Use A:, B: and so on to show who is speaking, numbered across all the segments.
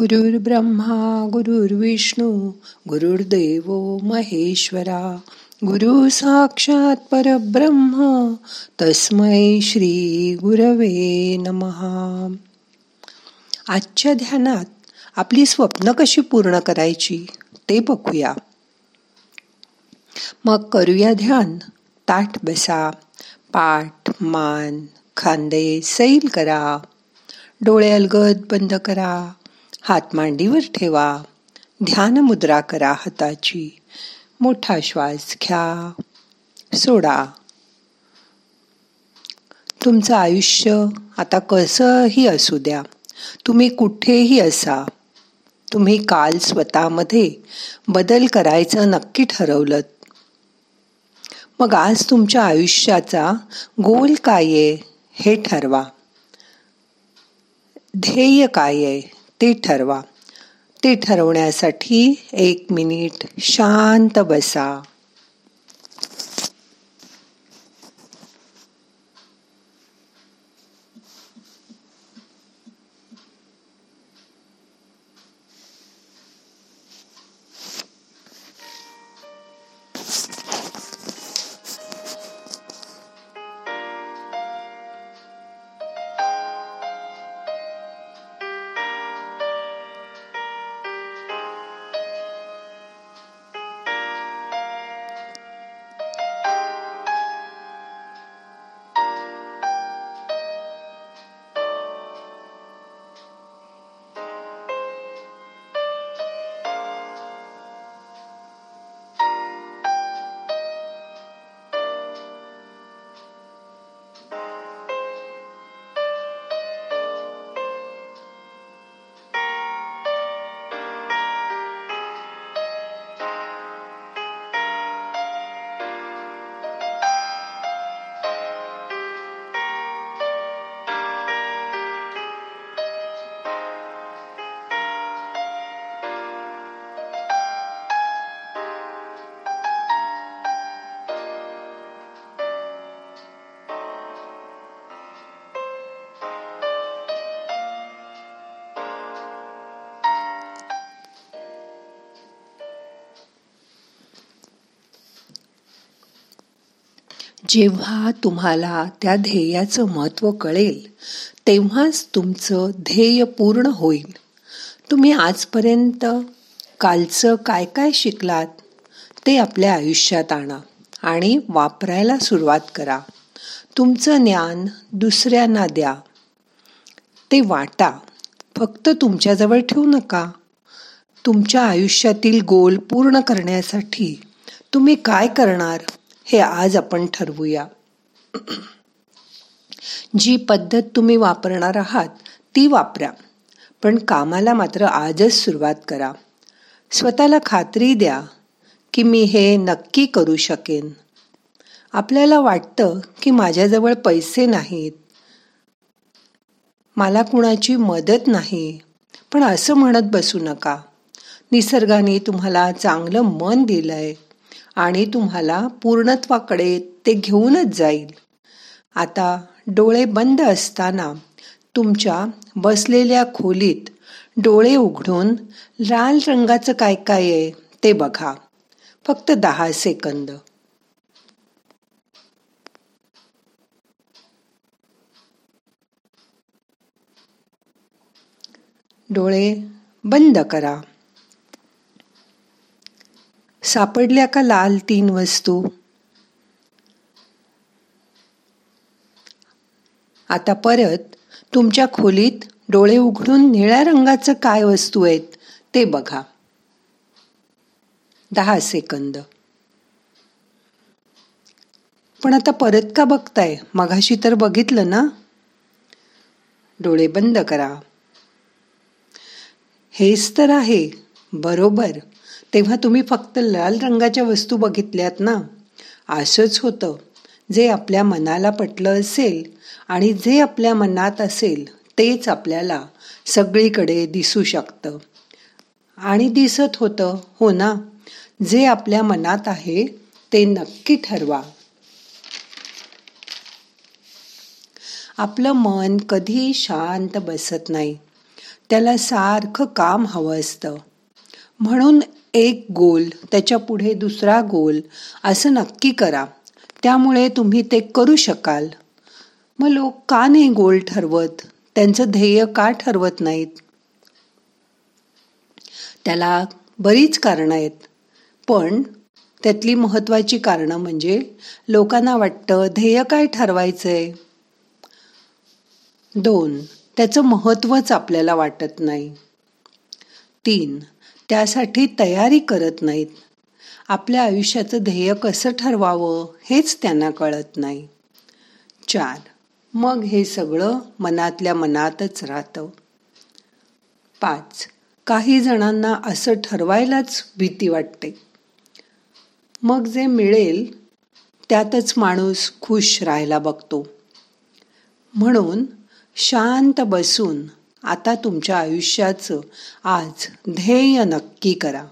A: ब्रह्मा गुरुर्विष्णू गुरुर्देव महेश्वरा गुरु साक्षात परब्रह्म तस्मै श्री गुरवे नमहा आजच्या ध्यानात आपली स्वप्न कशी पूर्ण करायची ते बघूया. मग करूया ध्यान. ताठ बसा. पाठ मान खांदे सैल करा. डोळे अलगद बंद करा. हात मांडीवर ठेवा. ध्यान मुद्रा करा हाताची. मोठा श्वास घ्या. सोडा. तुमचं आयुष्य आता कसंही असू द्या. तुम्ही कुठेही असा. तुम्ही काल स्वतःमध्ये बदल करायचं नक्की ठरवलं. मग आज तुमच्या आयुष्याचा गोल काय आहे हे ठरवा. ध्येय काय आहे? ते ठरवा. ते ठरवण्यासाठी एक मिनिट शांत बसा. जेव्हा तुम्हाला त्या ध्येयाचं महत्त्व कळेल तेव्हाच तुमचं ध्येय पूर्ण होईल. तुम्ही आजपर्यंत कालचं काय काय शिकलात ते आपल्या आयुष्यात आणा आणि वापरायला सुरुवात करा. तुमचं ज्ञान दुसऱ्यांना द्या. ते वाटा. फक्त तुमच्याजवळ ठेवू नका. तुमच्या आयुष्यातील गोल पूर्ण करण्यासाठी तुम्ही काय करणार? हे आज आपण ठरवूया. जी पद्धत तुम्ही वापरणार आहात ती वापरा. पण कामाला मात्र आजच सुरुवात करा. स्वतःला खात्री द्या की मी हे नक्की करू शकेन. आपल्याला वाटतं की माझ्याजवळ पैसे नाहीत. मला कुणाची मदत नाही. पण असं म्हणत बसू नका. निसर्गाने तुम्हाला चांगलं मन दिलंय. आणि तुम्हाला पूर्णत्वाकडे ते घेऊनच जाईल. आता डोळे बंद असताना तुमच्या बसलेल्या खोलीत डोळे उघडून लाल रंगाचं काय काय आहे ते बघा. फक्त दहा सेकंद. डोळे बंद करा. सापडल्या का लाल तीन वस्तू? आता परत तुमच्या खोलीत डोळे उघडून निळ्या रंगाचं काय वस्तू आहेत ते बघा. दहा सेकंद. पण आता परत का बघताय? मघाशी तर बघितलं ना? डोळे बंद करा. हेच तर आहे बरोबर. तेव्हा तुम्ही फक्त लाल रंगाच्या वस्तू बघितल्यात ना? असंच होतं. जे आपल्या मनाला पटलं असेल आणि जे आपल्या मनात असेल तेच आपल्याला सगळीकडे दिसू शकतं. आणि दिसत होतं हो ना? जे आपल्या मनात आहे ते नक्की ठरवा. आपलं मन कधी शांत बसत नाही. त्याला सारखं काम हवं असतं. म्हणून एक गोल त्याच्या पुढे दुसरा गोल असं नक्की करा. त्यामुळे तुम्ही ते करू शकाल. मग लोक का नाही गोल ठरवत? त्यांचं ध्येय का ठरवत नाहीत? त्याला बरीच कारणं आहेत. पण त्यातली महत्त्वाची कारणं म्हणजे लोकांना वाटतं ध्येय काय ठरवायचं आहे दोन त्याचं महत्त्वच आपल्याला वाटत नाही. तीन त्यासाठी तयारी करत नाहीत. आपल्या आयुष्याचं ध्येय कसं ठरवावं हेच त्यांना कळत नाही. चार मग हे सगळं मनातल्या मनातच राहतं. पाच काही जणांना असं ठरवायलाच भीती वाटते. मग जे मिळेल त्यातच माणूस खुश राहायला बघतो. म्हणून शांत बसून आता तुमच्या आयुष्याचं आज ध्येय नक्की करा.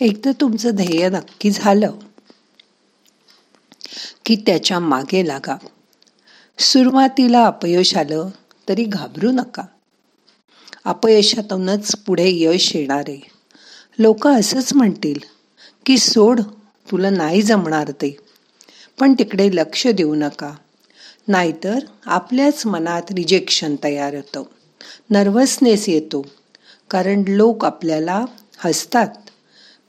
A: एकदा तुमचं ध्येय नक्की झालं की त्याच्यामागे लागा. सुरुवातीला अपयश आलं तरी घाबरू नका. अपयशातूनच पुढे यश येणार. आहे लोक असंच म्हणतील की सोड तुला नाही जमणार ते. पण तिकडे लक्ष देऊ नका. नाहीतर आपल्याच मनात रिजेक्शन तयार होतं. नर्वसनेस येतो. कारण लोक आपल्याला हसतात.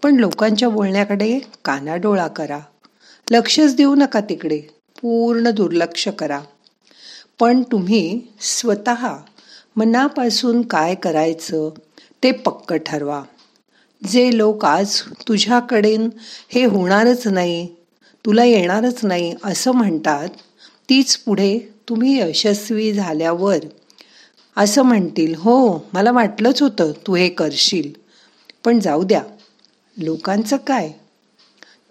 A: पण लोकांच्या बोलण्याकडे कानाडोळा करा. लक्षच देऊ नका तिकडे. पूर्ण दुर्लक्ष करा. पण तुम्ही स्वतः मनापासून काय करायचं ते पक्क ठरवा. जे लोक आज तुझ्याकडेन हे होणारच नाही तुला येणारच नाही असं म्हणतात तीच पुढे तुम्ही यशस्वी झाल्यावर असं म्हणतील. हो मला वाटलंच होतं तू हे करशील. पण जाऊ द्या. लोकांचं काय?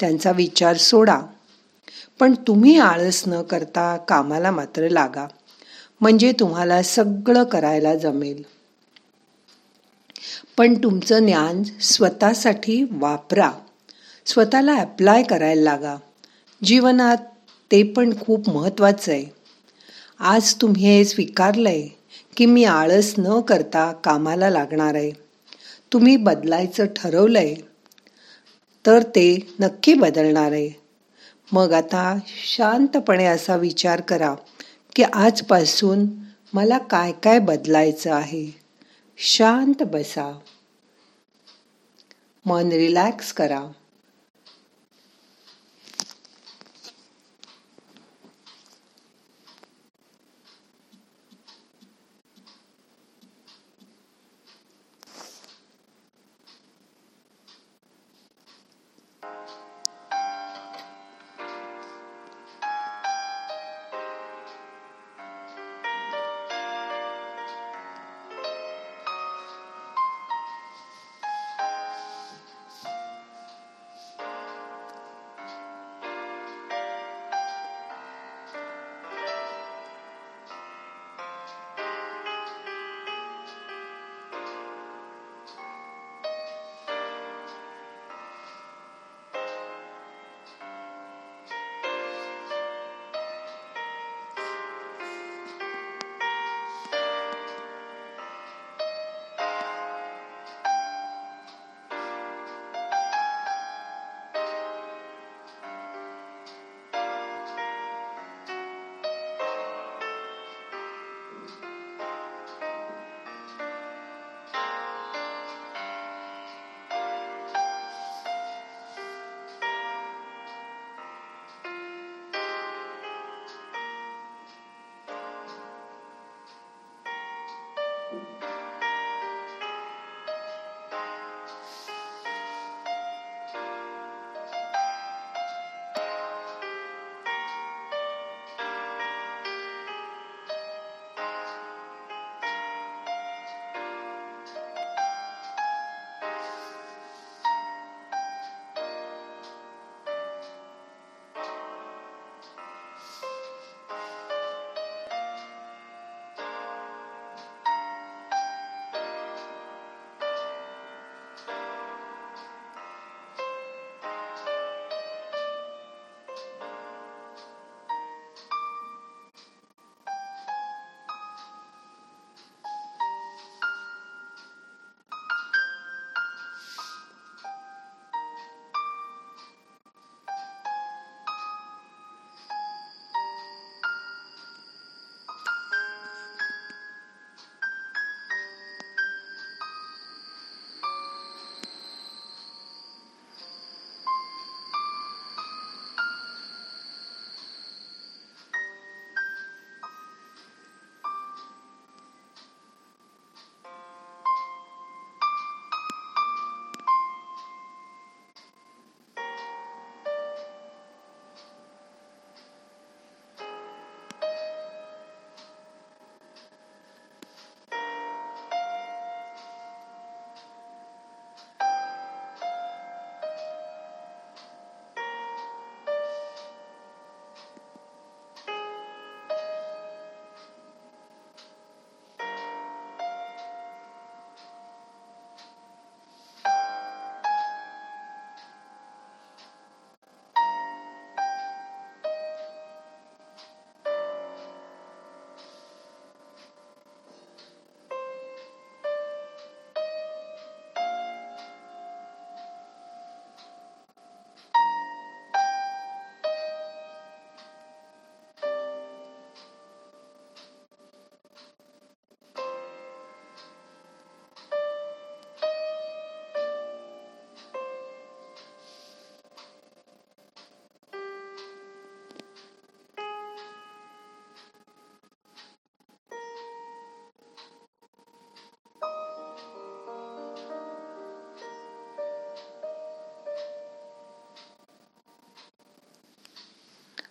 A: त्यांचा विचार सोडा. पण तुम्ही आळस न करता कामाला मात्र लागा. म्हणजे तुम्हाला सगळं करायला जमेल. पण तुमचं ज्ञान स्वतःसाठी वापरा. स्वतःला अप्लाय करायला लागा. जीवनात ते पण खूप महत्त्वाचं आहे. आज तुम्ही हे स्वीकारलंय की मी आळस न करता कामाला लागणार आहे. तुम्ही बदलायचं ठरवलंय. तर ते नक्की बदलणार. आहे मग आता शांतपणे असा विचार करा की आजपासून मला काय काय बदलायचं आहे. शांत बसा. मन रिलॅक्स करा.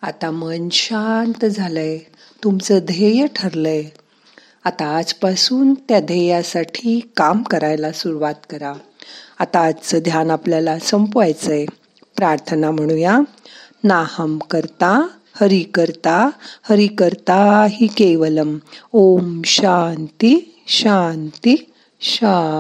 A: आता मन शांत झालंय तुमचं ध्येय ठरलंय. आता आजपासून त्या ध्येयासाठी काम करायला सुरुवात करा. आता आजचं ध्यान आपल्याला संपवायचंय. प्रार्थना म्हणूया. नाहम करता हरि करता हरि करता हि केवलम. ओम शांती शांती शांती.